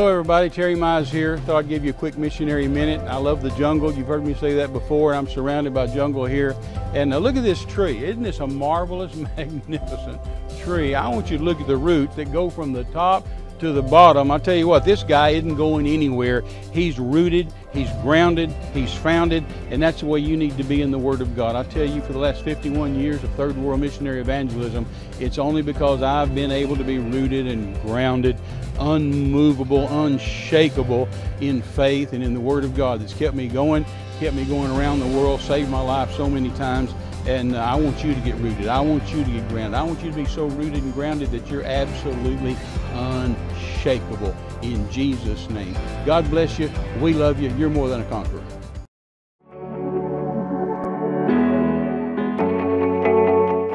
Hello, everybody. Terry Mize here. Thought I'd give you a quick missionary minute. I love the jungle. You've heard me say that before. I'm surrounded by jungle here. And look at this tree. Isn't this a marvelous, magnificent tree? I want you to look at the roots that go from the top to the bottom. I tell you what, this guy isn't going anywhere. He's rooted, he's grounded, he's founded, and that's the way you need to be in the Word of God. I tell you, for the last 51 years of Third World Missionary Evangelism, it's only because I've been able to be rooted and grounded, unmovable, unshakable in faith and in the Word of God that's kept me going, kept me going around the world, saved my life so many times. And uh, I want you to get rooted. I want you to get grounded. I want you to be so rooted and grounded that you're absolutely unshakable in Jesus' name. God bless you. We love you. You're more than a conqueror.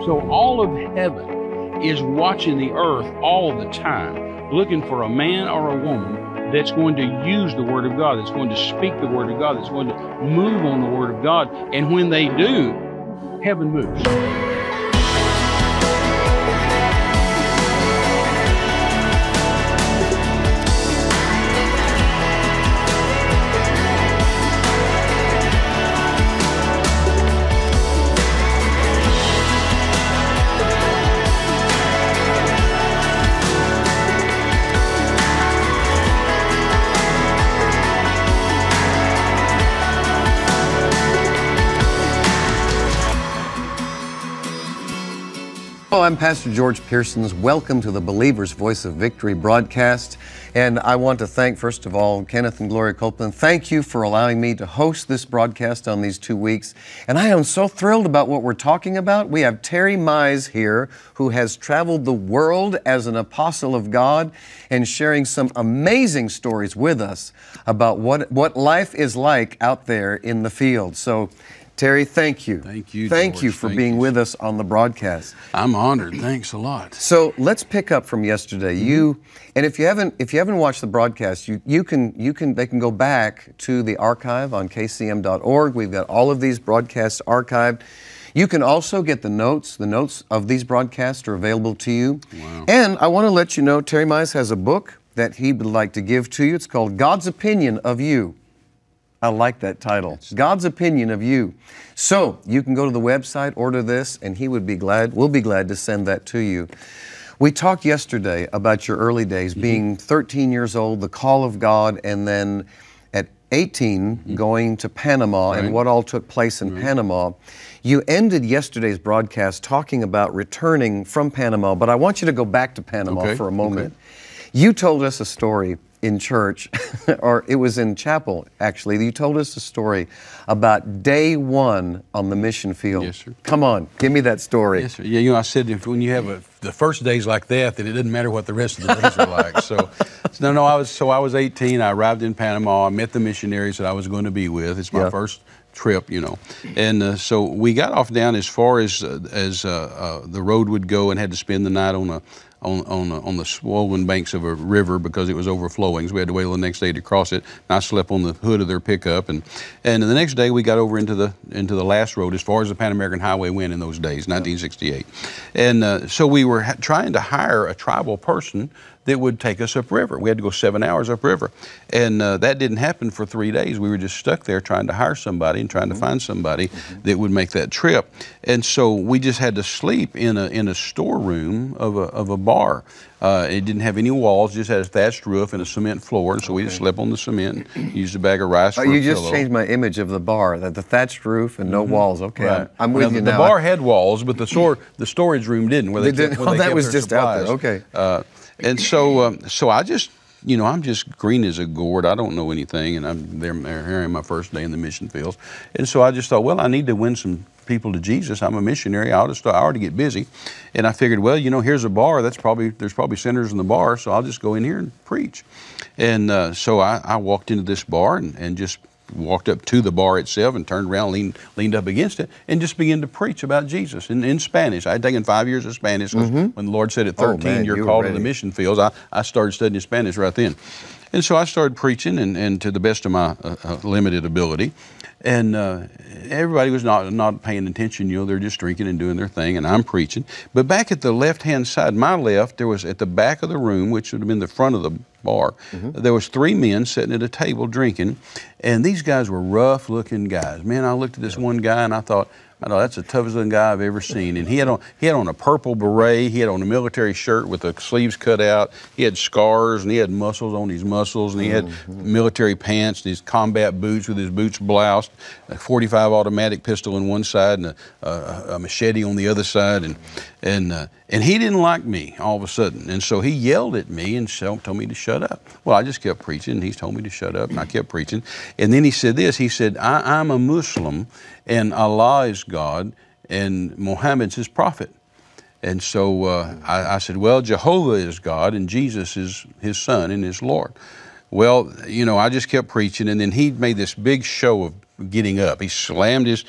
So all of heaven is watching the earth all the time, looking for a man or a woman that's going to use the Word of God, that's going to speak the Word of God, that's going to move on the Word of God. And when they do, heaven moves. I'm Pastor George Pearsons. Welcome to the Believer's Voice of Victory broadcast. And I want to thank, first of all, Kenneth and Gloria Copeland. Thank you for allowing me to host this broadcast on these two weeks. And I am so thrilled about what we're talking about. We have Terry Mize here, who has traveled the world as an apostle of God and sharing some amazing stories with us about what, what life is like out there in the field. So, Terry, thank you. Thank you, Thank George. you for Thank being you. with us on the broadcast. I'm honored. Thanks a lot. So let's pick up from yesterday. Mm-hmm. You and if you haven't if you haven't watched the broadcast, you, you can you can they can go back to the archive on kcm.org. We've got all of these broadcasts archived. You can also get the notes. The notes of these broadcasts are available to you. Wow. And I want to let you know Terry Mize has a book that he would like to give to you. It's called God's Opinion of You. I like that title. God's opinion of you. So you can go to the website, order this, and he would be glad, we'll be glad to send that to you. We talked yesterday about your early days, Mm-hmm. being 13 years old, the call of God, and then at 18 going to Panama and Mm-hmm. What all took place in Panama. You ended yesterday's broadcast talking about returning from Panama, but I want you to go back to Panama Okay, for a moment. You told us a story in church, or it was in chapel actually. You told us a story about day one on the mission field. Yes, sir. Come on, give me that story. Yes, sir. Yeah, you know, I said if when you have a, the first days like that, then it doesn't matter what the rest of the days are like. So, no, no, I was so I was 18. I arrived in Panama. I met the missionaries that I was going to be with. It's my Yeah. first trip, you know, and uh, so we got off down as far as uh, as uh, uh, the road would go, and had to spend the night on a. On, on, a, on the swollen banks of a river because it was overflowing. So we had to wait till the next day to cross it. And I slept on the hood of their pickup, and and the next day we got over into the into the last road as far as the Pan American Highway went in those days, 1968. And uh, so we were ha- trying to hire a tribal person that would take us upriver. We had to go seven hours upriver, and uh, that didn't happen for three days. We were just stuck there trying to hire somebody and trying to find somebody that would make that trip. And so we just had to sleep in a in a storeroom of a of a bar. Uh, it didn't have any walls, just had a thatched roof and a cement floor, and so we just slept on the cement. and Used a bag of rice. Oh, for a you just pillow. changed my image of the bar, that the thatched roof and no walls. Okay, I'm, I'm with Well, you the, now. The bar had walls, but the store, the storage room didn't. Where they, They didn't- kept, where oh, they that was just out there. Okay. Uh, and so, um, so I just, you know, I'm just green as a gourd. I don't know anything, and I'm there. Here my first day in the mission fields, and so I just thought, well, I need to win some people to Jesus. I'm a missionary. I ought to. I to get busy, and I figured, well, you know, here's a bar. That's probably there's probably sinners in the bar, so I'll just go in here and preach. And uh, so I, I walked into this bar and, and just walked up to the bar itself and turned around, leaned, leaned up against it, and just began to preach about Jesus in, in Spanish. I had taken five years of Spanish 'cause when the Lord said at Oh, 13 man, you're you called to the mission fields, I, I started studying Spanish right then. And so I started preaching, and, and to the best of my uh, uh, limited ability. And uh, everybody was not not paying attention. You know, they're just drinking and doing their thing, and I'm preaching. But back at the left hand side, my left, there was at the back of the room, which would have been the front of the bar, mm-hmm. there was three men sitting at a table drinking, and these guys were rough looking guys. Man, I looked at this one guy and I thought I know that's the toughest looking guy I've ever seen. And he had on he had on a purple beret. He had on a military shirt with the sleeves cut out. He had scars and he had muscles on his muscles. And he had mm-hmm. military pants, and his combat boots with his boots bloused, a 45 automatic pistol on one side and a, a, a machete on the other side. And and uh, and he didn't like me all of a sudden. And so he yelled at me and told me to shut up. Well, I just kept preaching. And he told me to shut up, and I kept preaching. And then he said this. He said, I, I'm a Muslim and Allah is God, and Muhammad's his prophet. And so uh, I, I, said, Well, Jehovah is God, and Jesus is his son and his Lord. Well, you know, I just kept preaching, and then he made this big show of getting up. He slammed his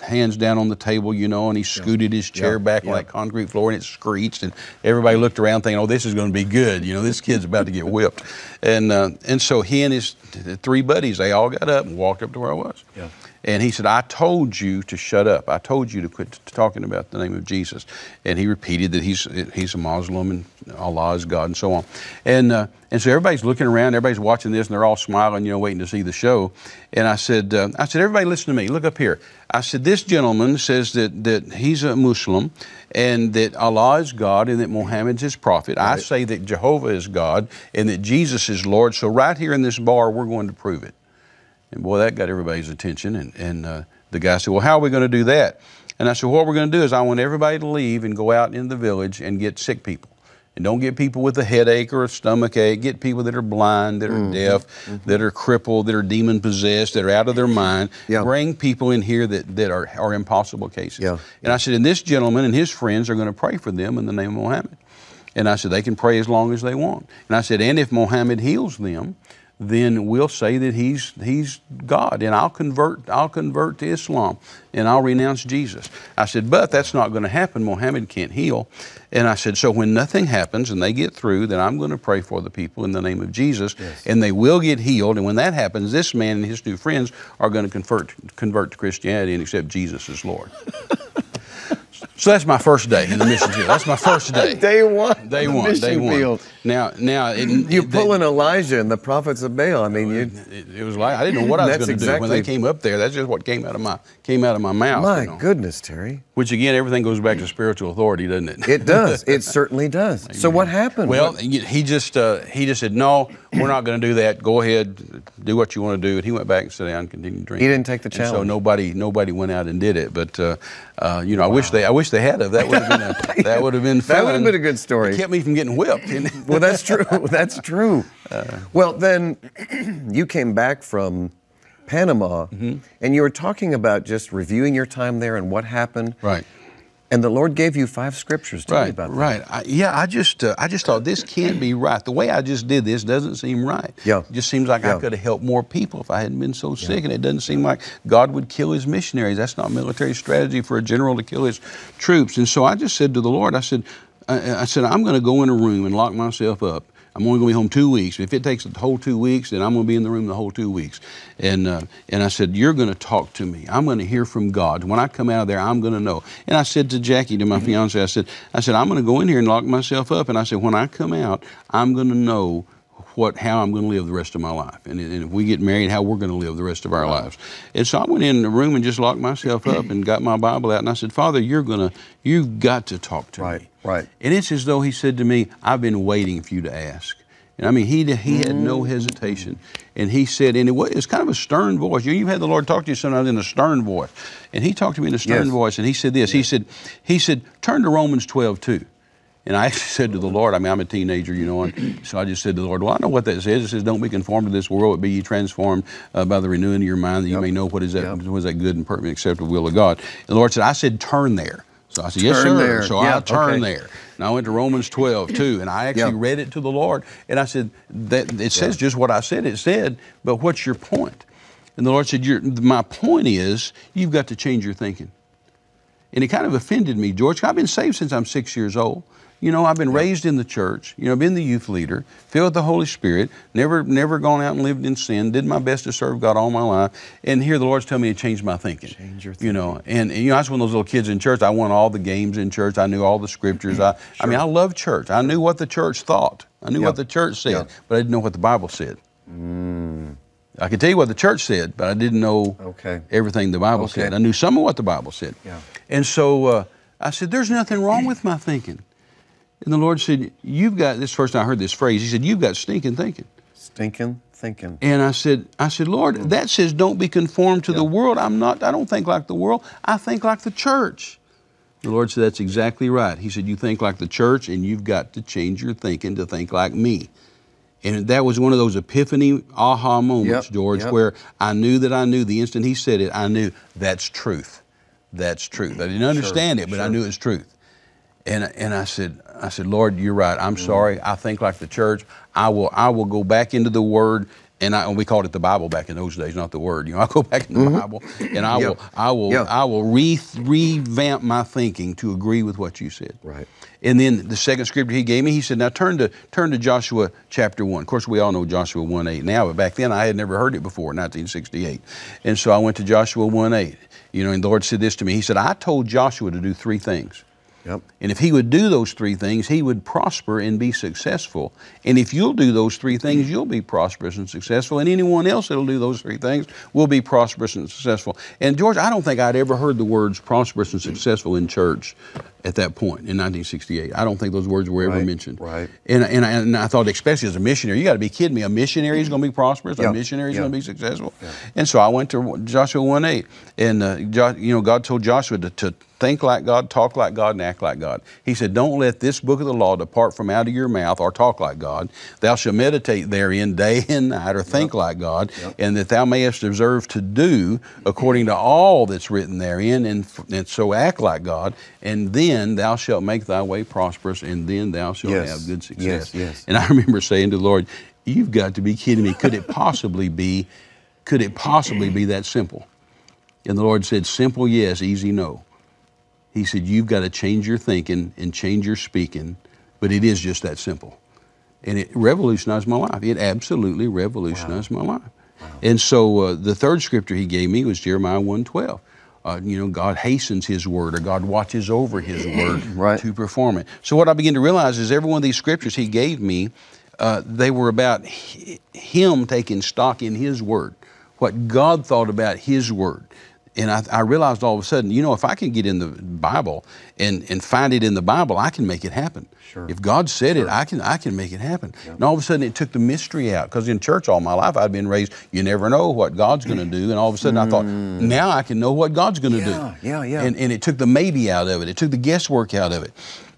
hands down on the table, you know, and he scooted his chair back yeah. like concrete floor, and it screeched, and everybody looked around thinking, "Oh, this is going to be good," you know, this kid's about to get whipped, and uh, and so he and his three buddies, they all got up and walked up to where I was. Yeah. And he said, I told you to shut up. I told you to quit talking about the name of Jesus. And he repeated that he's, he's a Muslim and Allah is God and so on. And, uh, and so everybody's looking around, everybody's watching this, and they're all smiling, you know, waiting to see the show. And I said, uh, I said, everybody listen to me. Look up here. I said, this gentleman says that, that he's a Muslim and that Allah is God and that Muhammad's his prophet. Right. I say that Jehovah is God and that Jesus is Lord. So right here in this bar, we're going to prove it. And boy, that got everybody's attention. And, and uh, the guy said, Well, how are we going to do that? And I said, What we're going to do is I want everybody to leave and go out in the village and get sick people. And don't get people with a headache or a stomach ache. Get people that are blind, that are mm-hmm. deaf, mm-hmm. that are crippled, that are demon possessed, that are out of their mind. Yeah. Bring people in here that, that are, are impossible cases. Yeah. And I said, and this gentleman and his friends are going to pray for them in the name of Mohammed. And I said, they can pray as long as they want. And I said, and if Mohammed heals them, then we'll say that he's he's God, and I'll convert I'll convert to Islam, and I'll renounce Jesus. I said, but that's not going to happen. Muhammad can't heal, and I said, so when nothing happens and they get through, then I'm going to pray for the people in the name of Jesus, yes. and they will get healed. And when that happens, this man and his two friends are going to convert convert to Christianity and accept Jesus as Lord. So that's my first day in the mission field. That's my first day. day one. Day one. Day one. Field. Now, now it, you're pulling Elijah and the prophets of Baal. I mean, you. It, it was like I didn't know what I was going to exactly, do when they came up there. That's just what came out of my came out of my mouth. My you know. goodness, Terry. Which again, everything goes back to spiritual authority, doesn't it? It does. It certainly does. so what happened? Well, what? he just uh, he just said, "No, we're not going to do that. Go ahead, do what you want to do." And he went back and sat down and continued drinking. He didn't take the challenge. And so nobody nobody went out and did it. But uh, uh, you know, wow. I wish they I wish they had of that would have been a, that would have been fun. that would have been a good story. It kept me from getting whipped. well, that's true. That's true. Uh, well, then you came back from Panama, mm-hmm. and you were talking about just reviewing your time there and what happened. Right. And the Lord gave you five scriptures. Tell right, me about that. Right. I, yeah, I just uh, I just thought this can't be right. The way I just did this doesn't seem right. Yeah. It just seems like yeah. I could have helped more people if I hadn't been so sick. Yeah. And it doesn't seem like God would kill his missionaries. That's not military strategy for a general to kill his troops. And so I just said to the Lord, I said, I, I said, I'm going to go in a room and lock myself up I'm only going to be home two weeks. If it takes the whole two weeks, then I'm going to be in the room the whole two weeks. And uh, and I said, you're going to talk to me. I'm going to hear from God. When I come out of there, I'm going to know. And I said to Jackie, to my mm-hmm. fiance, I said, I said, I'm going to go in here and lock myself up. And I said, when I come out, I'm going to know what how I'm going to live the rest of my life, and, and if we get married, how we're going to live the rest of our lives. And so I went in the room and just locked myself up and got my Bible out, and I said, Father, you're gonna, you've got to talk to right, me. Right. And it's as though He said to me, I've been waiting for you to ask. And I mean, he, he had no mm. hesitation. And he said, and it was, it's kind of a stern voice. You, you've had the Lord talk to you sometimes in a stern voice. And he talked to me in a stern yes. voice, and he said this. Yes. He said, he said, turn to Romans 12, 2. And I said to the Lord, I mean, I'm a teenager, you know, and so I just said to the Lord, well, I know what that says. It says, don't be conformed to this world, but be ye transformed uh, by the renewing of your mind, that yep. you may know what is that, yep. what is that good and perfect and acceptable will of God. And the Lord said, I said, turn there. So I said, yes, turn sir. There. So yeah, I'll turn okay. there. And I went to Romans 12 too, and I actually read it to the Lord, and I said, that it says just what I said it said, but what's your point? And the Lord said, my point is, you've got to change your thinking. And it kind of offended me, George. I've been saved since I'm six years old. You know, I've been raised in the church. You know, been the youth leader, filled with the Holy Spirit. Never, never gone out and lived in sin. Did my best to serve God all my life. And here the Lord's telling me to change my thinking. Change your thinking. You know, and, and, you know, I was one of those little kids in church. I won all the games in church. I knew all the scriptures. I, I mean, I loved church. I knew what the church thought. I knew Yeah. what the church said, Yeah. but I didn't know what the Bible said. I could tell you what the church said, but I didn't know Okay. everything the Bible Okay. said. I knew some of what the Bible said. Yeah. And so uh, I said, There's nothing wrong with my thinking. And the Lord said, You've got this first time I heard this phrase. He said, You've got stinking thinking. Stinking thinking. And I said, I said, Lord, mm. that says don't be conformed to the world. I'm not, I don't think like the world. I think like the church. The Lord said, That's exactly right. He said, You think like the church, and you've got to change your thinking to think like me. And that was one of those epiphany aha moments, Yep, George, yep. where I knew that I knew the instant he said it, I knew that's truth. That's truth. I didn't understand it, but I knew it was truth. And, and I said, I said, Lord, you're right. I'm sorry. I think like the church. I will, I will go back into the Word, and, I, and we called it the Bible back in those days, not the Word. You know, I go back in the Bible, and I Mm-hmm. Will, I will, Yeah. I will re, revamp my thinking to agree with what you said. Right. And then the second scripture he gave me, he said, "Now turn to turn to Joshua chapter one." Of course, we all know Joshua one eight now, but back then I had never heard it before, 1968. And so I went to Joshua one eight. You know, and the Lord said this to me. He said, "I told Joshua to do three things." Yep. And if he would do those three things, he would prosper and be successful. And if you'll do those three things, you'll be prosperous and successful. And anyone else that'll do those three things will be prosperous and successful. And George, I don't think I'd ever heard the words prosperous and successful in church at that point in 1968. I don't think those words were ever Right, mentioned. right. And, and, I, and I thought, especially as a missionary, you got to be kidding me. A missionary is going to be prosperous. Yeah, A missionary is yeah. going to be successful. And so I went to Joshua 1 8. And, uh, Jo- you know, God told Joshua to, to think like God, talk like God, and act like God. He said, Don't let this book of the law depart from out of your mouth or talk like God. Thou shalt meditate therein day and night or think like God, and that thou mayest observe to do according to all that's written therein, and, and so act like God. And then thou shalt make thy way prosperous, and then thou shalt Yes, have good success. yes, yes. And I remember saying to the Lord, You've got to be kidding me. Could it possibly be, could it possibly be that simple? And the Lord said, Simple, yes, easy, no. He said, You've got to change your thinking and change your speaking, but it is just that simple. And it revolutionized my life. It absolutely revolutionized my life. And so uh, the third scripture he gave me was Jeremiah 112. Uh, you know, God hastens His word, or God watches over His word Right. to perform it. So what I begin to realize is every one of these scriptures He gave me, uh, they were about hi- Him taking stock in His word, what God thought about His word. And I, I realized all of a sudden, you know, if I can get in the Bible and, and find it in the Bible, I can make it happen. Sure. If God said it, I can I can make it happen. And all of a sudden, it took the mystery out. Because in church all my life, I'd been raised, you never know what God's going to do. And all of a sudden, I thought, now I can know what God's going to Yeah, do. yeah, yeah. And, and it took the maybe out of it. It took the guesswork out of it.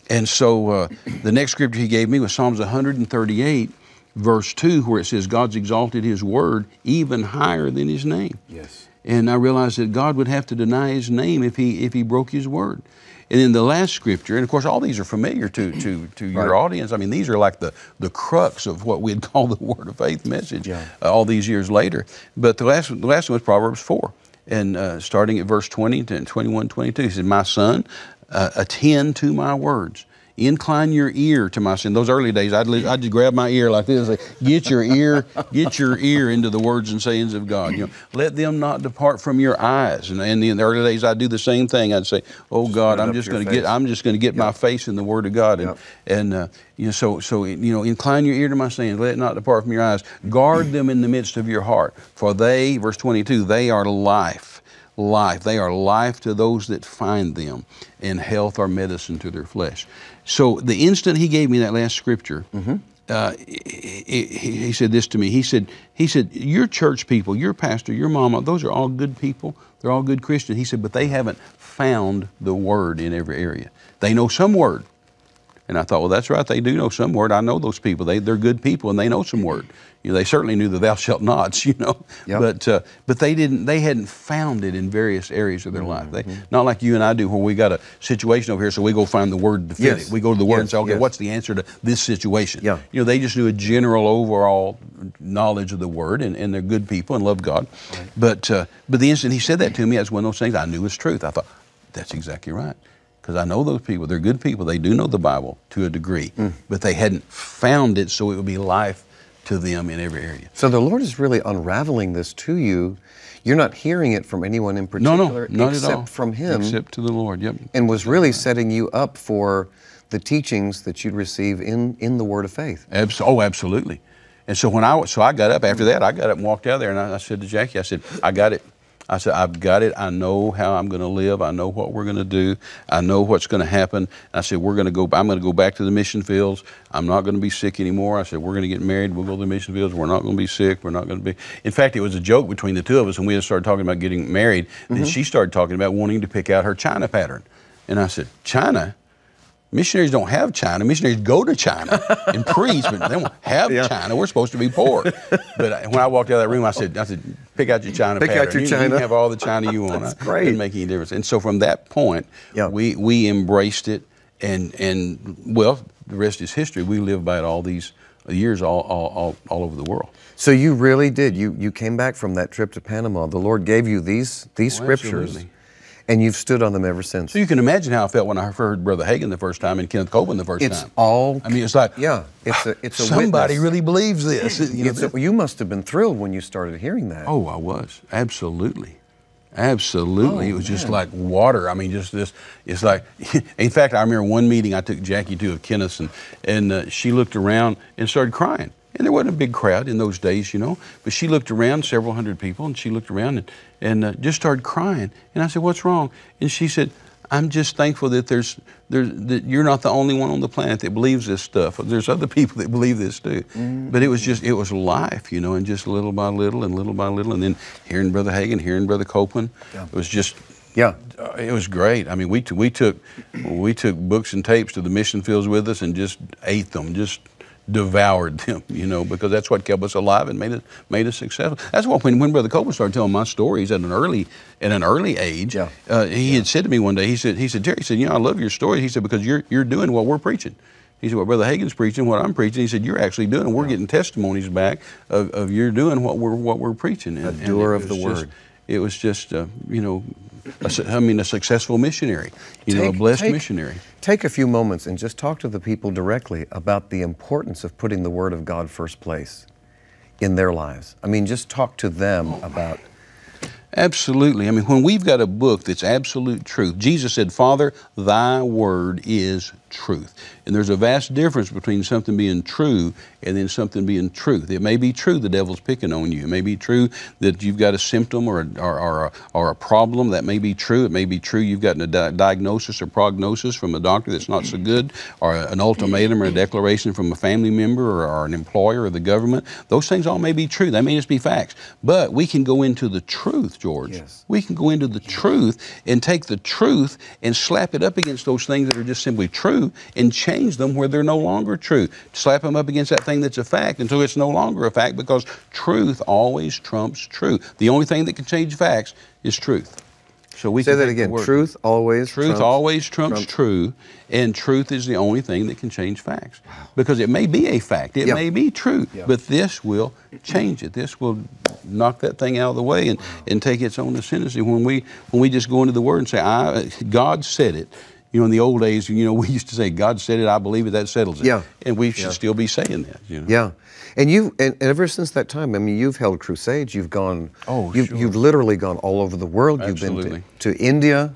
And so uh, the next scripture he gave me was Psalms 138, verse 2, where it says, God's exalted his word even higher than his name. Yes. And I realized that God would have to deny his name if he if he broke his word. And then the last scripture, and of course all these are familiar to to, to your Right. audience. I mean, these are like the, the crux of what we'd call the word of faith message Yeah. uh, all these years later. But the last the last one was Proverbs 4. And uh, starting at verse 20 to 21, 22, he said, My son, uh, attend to my words. Incline your ear to my sin. Those early days, I'd, I'd just grab my ear like this and say, Get your ear, get your ear into the words and sayings of God. You know, let them not depart from your eyes. And, and in the early days, I'd do the same thing. I'd say, Oh God, I'm just going to get. I'm just going to get my face in the Word of God. And, Yep. and uh, you know, so so you know, incline your ear to my sayings, let it not depart from your eyes. Guard them in the midst of your heart, for they, verse 22, they are life, life. They are life to those that find them, and health or medicine to their flesh. So the instant he gave me that last scripture. Uh, he, he- he said this to me. He said, he said, your church people, your pastor, your mama, those are all good people. They're all good Christians. He said, but they haven't found the word in every area. They know some word, and I thought, well, that's right. They do know some word. I know those people. They, they're good people, and they know some word. You know, they certainly knew the "Thou shalt nots." You know, Yep. but uh, but they didn't. They hadn't found it in various areas of their life. They not like you and I do, where we got a situation over here, so we go find the word to fit Yes. it. We go to the word and say, okay, yes. what's the answer to this situation? Yeah. You know, they just knew a general overall knowledge of the word, and, and they're good people and love God. But uh, but the instant he said that to me, that's one of those things I knew was truth. I thought. That's exactly right. Because I know those people. They're good people. They do know the Bible to a degree, Mm. but they hadn't found it so it would be life to them in every area. So the Lord is really unraveling this to you. You're not hearing it from anyone in particular, no, not except at all. from Him, Except to the Lord. Yep. and was really setting you up for the teachings that you'd receive in in the Word of faith. Abs- oh, absolutely. And so when I so I got up after that, I got up and walked out there, and I, I said to Jackie, I said, I got it. I said, I've got it. I know how I'm going to live. I know what we're going to do. I know what's going to happen. I said, we're going to go. I'm going to go back to the mission fields. I'm not going to be sick anymore. I said, we're going to get married. We'll go to the mission fields. We're not going to be sick. We're not going to be. In fact, it was a joke between the two of us, and we had started talking about getting married. Then mm-hmm. she started talking about wanting to pick out her China pattern, and I said, China. Missionaries don't have China. Missionaries go to China and preach, but they don't have China. We're supposed to be poor. But I- when I walked out of that room, I said, I said, pick out your China Pick out your you, you China." can have all the China you want. That's It great. Didn't make any difference. And so from that point, Yeah. we we embraced it, and and well, the rest is history. We live by it all these years, all all all, all over the world. So you really did. You you came back from that trip to Panama. The Lord gave you these these Oh, scriptures, absolutely. And you've stood on them ever since. So you can imagine how I felt when I heard Brother Hagin the first time and Kenneth Copeland the first It's time. all. I mean, it's like yeah. It's a it's a somebody witness. really believes this. You know, a- you must have been thrilled when you started hearing that. Oh, I was absolutely, absolutely. Oh, it was just like water. I mean, just this. It's like, in fact, I remember one meeting I took Jackie to of Kenneth, and, and uh, she looked around and started crying. And there wasn't a big crowd in those days, you know. But she looked around, several hundred people, and she looked around and, and uh, just started crying. And I said, "What's wrong?" And she said, "I'm just thankful that there's, there's that you're not the only one on the planet that believes this stuff. There's other people that believe this too." But it was just, it was life, you know, and just little by little and little by little, and then hearing Brother Hagin, hearing Brother Copeland, it was just Yeah. uh, it was great. I mean, we t- we took we took books and tapes to the mission fields with us and just ate them, just devoured them, you know, because that's what kept us alive and made us made us successful. That's why when, when Brother Copeland started telling my stories at an early at an early age, Yeah. uh, he had said to me one day, he said he said Terry, he said, you know, I love your stories. He said because you're you're doing what we're preaching. He said, "What Brother Hagin's preaching, what I'm preaching." He said, "You're actually doing. We're getting testimonies back of, of you're doing what we're what we're preaching." And, and doer of the just- word. It was just, uh, you know, a I mean, a successful missionary, you know, a blessed take- missionary. Take a few moments and just talk to the people directly about the importance of putting the Word of God first place in their lives. I mean, just talk to them about. Absolutely. I mean, when we've got a book that's absolute truth, Jesus said, Father, thy word is truth. And there's a vast difference between something being true and then something being truth. It may be true the devil's picking on you. It may be true that you've got a symptom or a, or, or, a, or a problem. That may be true. It may be true you've gotten a di- diagnosis or prognosis from a doctor that's not so good, or an ultimatum or a declaration from a family member or, or an employer or the government. Those things all may be true. They may just be facts. But we can go into the truth, George. Yes. We can go into the truth and take the truth and slap it up against those things that are just simply true and change them where they're no longer true. Slap them up against that thing that's a fact until it's no longer a fact because truth always trumps truth. The only thing that can change facts is truth. So we Say that again. Truth always. Truth trumps- always trumps trumps- true, and truth is the only thing that can change facts. Because it may be a fact, it Yeah. may be true, Yeah. but this will change it. This will knock that thing out of the way and, and take its own ascendancy. When we when we just go into the Word and say, I, "God said it," you know, in the old days, you know, we used to say, "God said it, I believe it, that settles it," Yeah. and we should Yeah. still be saying that. You know? Yeah. And you and, ever since that time, I mean, you've held crusades. You've gone. Oh, you've, sure. you've literally gone all over the world. Absolutely. You've been to, to India,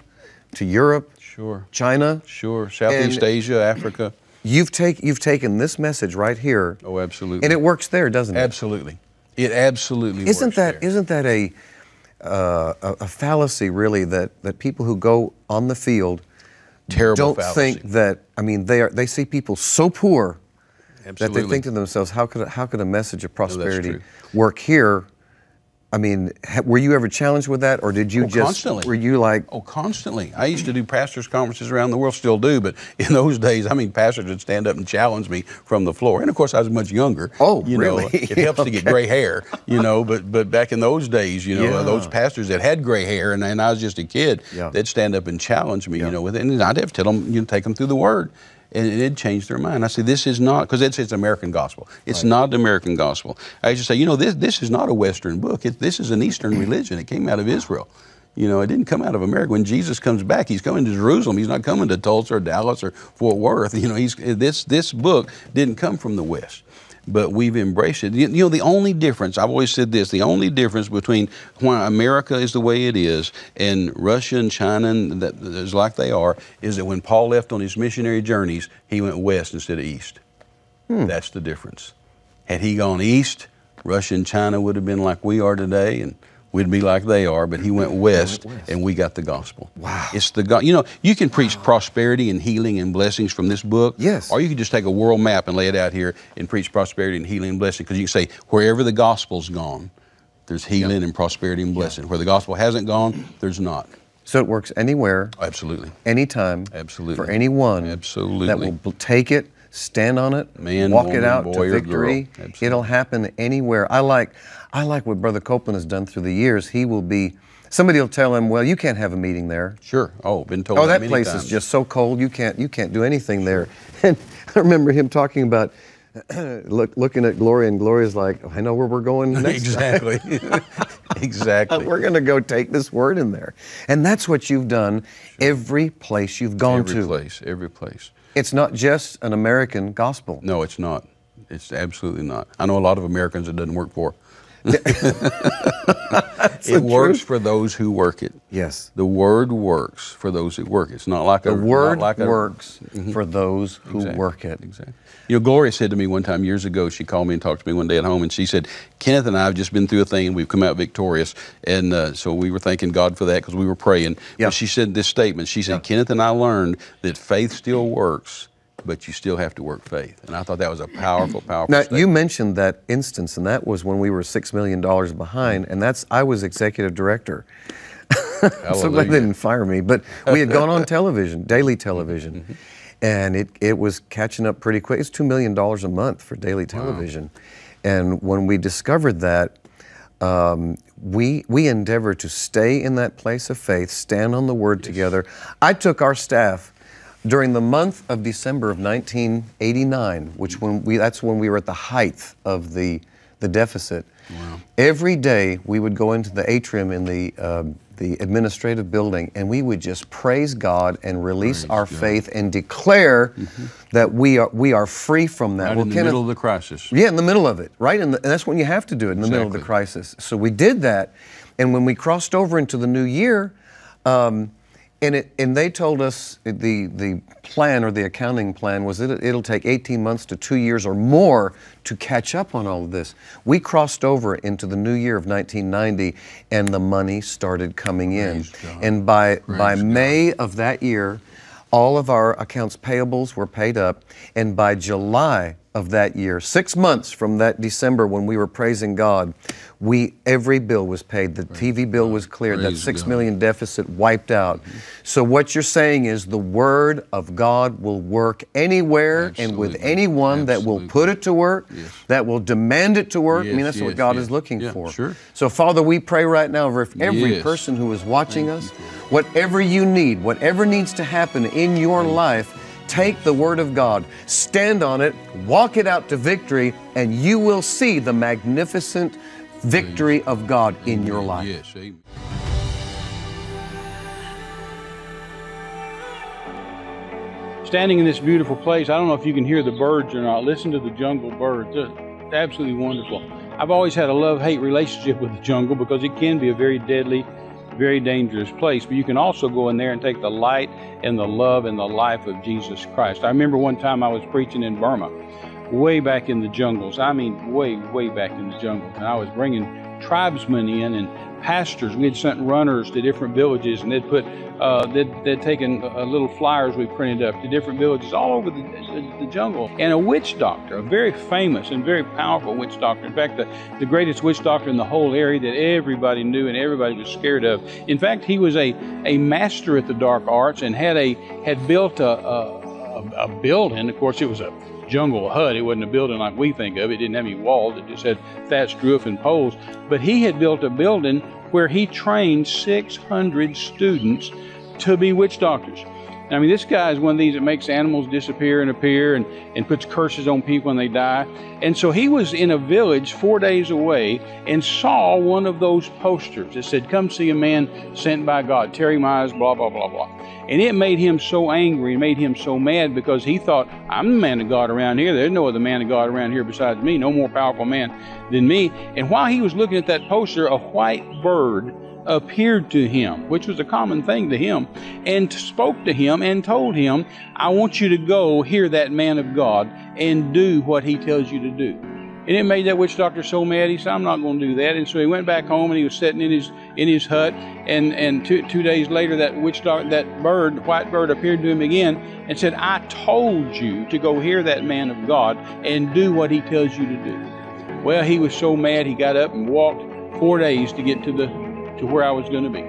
to Europe, Sure, China. sure. Southeast And- Asia, Africa. You've take you've taken this message right here, Oh, absolutely. and it works there, doesn't it? absolutely. It absolutely Isn't that not that a, uh, a a fallacy really that that people who go on the field terrible don't fallacy. think that I mean they are they see people so poor that they think to themselves how could how could a message of prosperity true. work here? I mean, ha, were you ever challenged with that, or did you Oh, just constantly. were you like Oh, constantly. I used to do pastors' conferences around the world, still do, but in those days, I mean, pastors would stand up and challenge me from the floor. And of course, I was much younger. Oh, you know, really? it helps to get gray hair, you know, but but back in those days, you know, uh, Yeah. those pastors that had gray hair, and, and I was just a kid, Yeah. they'd stand up and challenge me, Yeah. you know, with it. And I'd have to tell them, you know, take them through the Word. And it'd change their mind. I say, this is not, because it's, it's American gospel. It's not the American gospel. I used to say, you know, this, this is not a Western book. It, this is an Eastern religion. It came out of Israel. You know, it didn't come out of America. When Jesus comes back, he's coming to Jerusalem. He's not coming to Tulsa or Dallas or Fort Worth. You know, he's this this book didn't come from the West but we've embraced it. You know, the only difference, I've always said this, the only difference between why America is the way it is and Russia and China and that is like they are, is that when Paul left on his missionary journeys, he went west instead of east. Hmm. That's the difference. Had he gone east, Russia and China would have been like we are today, and we'd be like they are, but he went west, went west. and we got the gospel. Wow. It's the God. You know, you can preach wow. prosperity and healing and blessings from this book. Yes. Or you can just take a world map and lay it out here and preach prosperity and healing and blessing because you can say wherever the gospel's gone, there's healing yep. and prosperity and blessing. Yep. Where the gospel hasn't gone, there's not. So it works anywhere. Absolutely. Anytime. Absolutely. For anyone. Absolutely. That will take it stand on it, Man, walk woman, it out to victory. It'll happen anywhere. I like, I like what Brother Copeland has done through the years. He will be. Somebody will tell him, "Well, you can't have a meeting there." Sure. Oh, been told. Oh, that, that place times. is just so cold. You can't, you can't do anything there. And I remember him talking about look, looking at Gloria, and Gloria's like, "I know where we're going next." exactly. exactly. we're going to go take this word in there, and that's what you've done. Every place you've gone every to. Every place. Every place. It's not just an American gospel. No, it's not. It's absolutely not. I know a lot of Americans it doesn't work for. it works for those who work it. Yes. The word works for those who work it. It's not like the a word like works a, mm-hmm. for those who exactly, work it. Exactly. You know, Gloria said to me one time years ago. She called me and talked to me one day at home, and she said, "Kenneth and I have just been through a thing, and we've come out victorious." And uh, so we were thanking God for that because we were praying. Yep. But she said this statement. She said. "Kenneth and I learned that faith still works." but you still have to work faith. And I thought that was a powerful, powerful. Now statement. you mentioned that instance, and that was when we were six million dollars behind, and that's I was executive director. so glad they didn't fire me, but we had gone on television, daily television, mm-hmm. And it it was catching up pretty quick. It's two million dollars a month for daily television, wow. and when we discovered that. Um, we we endeavor to stay in that place of faith, stand on the word yes. together. I took our staff during the month of December of 1989, which when we, that's when we were at the height of the, the deficit, wow. every day we would go into the atrium in the, uh, the administrative building and we would just praise God and release praise our God. faith and declare mm-hmm. that we are, we are free from that. Right well, in the Kenneth, middle of the crisis. Yeah, in the middle of it, right? And that's when you have to do it, in the exactly. middle of the crisis. So we did that. And when we crossed over into the new year, um, and, it, and they told us the, the plan or the accounting plan was that it'll take 18 months to two years or more to catch up on all of this. We crossed over into the new year of 1990 and the money started coming in. And by, by May of that year, all of our accounts payables were paid up. And by July of that year, six months from that December when we were praising God, we every bill was paid. The TV bill was cleared. Praise that six God. million deficit wiped out. Mm-hmm. So what you're saying is the word of God will work anywhere Absolutely. and with anyone Absolutely. that will put it to work, yes. that will demand it to work. Yes, I mean, that's yes, what God is looking yeah, for. Sure. So Father, we pray right now for every person who is watching Thank us, you. whatever you need, whatever needs to happen in your life Take the Word of God, stand on it, walk it out to victory, and you will see the magnificent victory of God in your life. Yes, amen. Standing in this beautiful place, I don't know if you can hear the birds or not. Listen to the jungle birds. It's absolutely wonderful. I've always had a love hate relationship with the jungle because it can be a very deadly very dangerous place. But you can also go in there and take the light and the love and the life of Jesus Christ. I remember one time I was preaching in Burma, way back in the jungles. I mean, way, way back in the jungles. And I was bringing tribesmen in and pastors. We had sent runners to different villages, and they'd put uh, they'd, they'd taken uh, little flyers we printed up to different villages all over the, the, jungle. And a witch doctor, a very famous and very powerful witch doctor. In fact, the, the greatest witch doctor in the whole area that everybody knew and everybody was scared of. In fact, he was a, a master at the dark arts and had a had built a, a, a building. Of course, it was a jungle hut. It wasn't a building like we think of. It didn't have any walls. It just had thatched roof and poles. But he had built a building where he trained 600 students to be witch doctors. I mean, this guy is one of these that makes animals disappear and appear and, and puts curses on people when they die. And so he was in a village four days away and saw one of those posters that said, Come see a man sent by God, Terry Mize, blah, blah, blah, blah. And it made him so angry and made him so mad because he thought, I'm the man of God around here. There's no other man of God around here besides me, no more powerful man than me. And while he was looking at that poster, a white bird appeared to him, which was a common thing to him, and spoke to him and told him, I want you to go hear that man of God and do what he tells you to do. And it made that witch doctor so mad. He said, "I'm not going to do that." And so he went back home and he was sitting in his in his hut. And and two, two days later, that witch doctor, that bird, white bird, appeared to him again and said, "I told you to go hear that man of God and do what he tells you to do." Well, he was so mad he got up and walked four days to get to the to where I was going to be.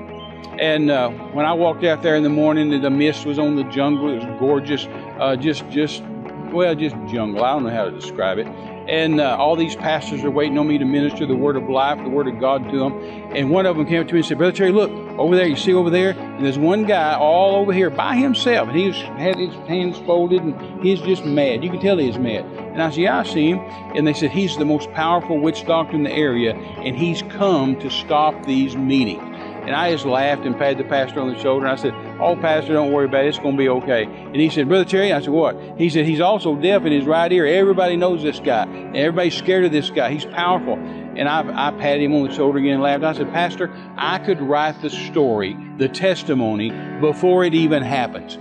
And uh, when I walked out there in the morning, the mist was on the jungle. It was gorgeous, uh, just just well, just jungle. I don't know how to describe it. And uh, all these pastors are waiting on me to minister the word of life, the word of God to them. And one of them came up to me and said, Brother Terry, look over there. You see over there? And there's one guy all over here by himself. And he's had his hands folded and he's just mad. You can tell he's mad. And I said, Yeah, I see him. And they said, He's the most powerful witch doctor in the area, and he's come to stop these meetings. And I just laughed and patted the pastor on the shoulder. And I said, Oh, Pastor, don't worry about it. It's going to be okay. And he said, Brother Terry, I said, What? He said, He's also deaf in his right ear. Everybody knows this guy. Everybody's scared of this guy. He's powerful. And I, I patted him on the shoulder again and laughed. I said, Pastor, I could write the story, the testimony, before it even happens.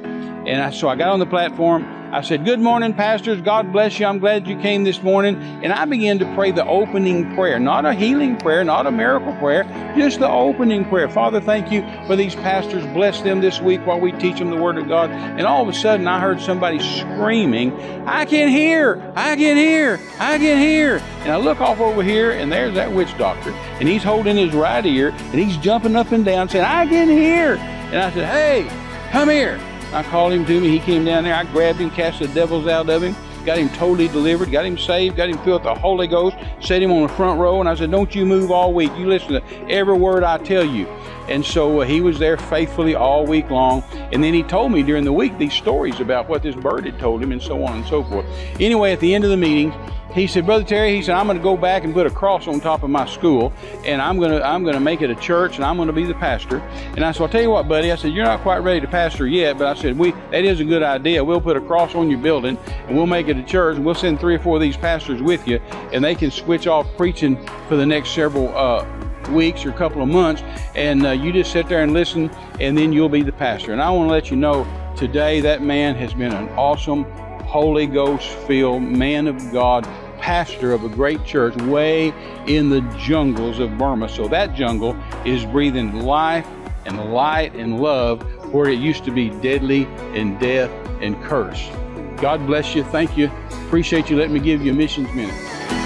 And I, so I got on the platform. I said, Good morning, pastors. God bless you. I'm glad you came this morning. And I began to pray the opening prayer, not a healing prayer, not a miracle prayer, just the opening prayer. Father, thank you for these pastors. Bless them this week while we teach them the Word of God. And all of a sudden, I heard somebody screaming, I can hear, I can hear, I can hear. And I look off over here, and there's that witch doctor. And he's holding his right ear, and he's jumping up and down, saying, I can hear. And I said, Hey, come here. I called him to me. He came down there. I grabbed him, cast the devils out of him, got him totally delivered, got him saved, got him filled with the Holy Ghost, set him on the front row, and I said, Don't you move all week. You listen to every word I tell you. And so uh, he was there faithfully all week long. And then he told me during the week these stories about what this bird had told him and so on and so forth. Anyway, at the end of the meeting, he said, Brother Terry, he said, I'm going to go back and put a cross on top of my school, and I'm going to I'm going to make it a church, and I'm going to be the pastor. And I said, I'll tell you what, buddy. I said, you're not quite ready to pastor yet, but I said, we that is a good idea. We'll put a cross on your building, and we'll make it a church, and we'll send three or four of these pastors with you, and they can switch off preaching for the next several uh, weeks or a couple of months, and uh, you just sit there and listen, and then you'll be the pastor. And I want to let you know today that man has been an awesome Holy Ghost filled man of God, pastor of a great church way in the jungles of Burma. So that jungle is breathing life and light and love where it used to be deadly and death and curse. God bless you. Thank you. Appreciate you letting me give you a missions minute.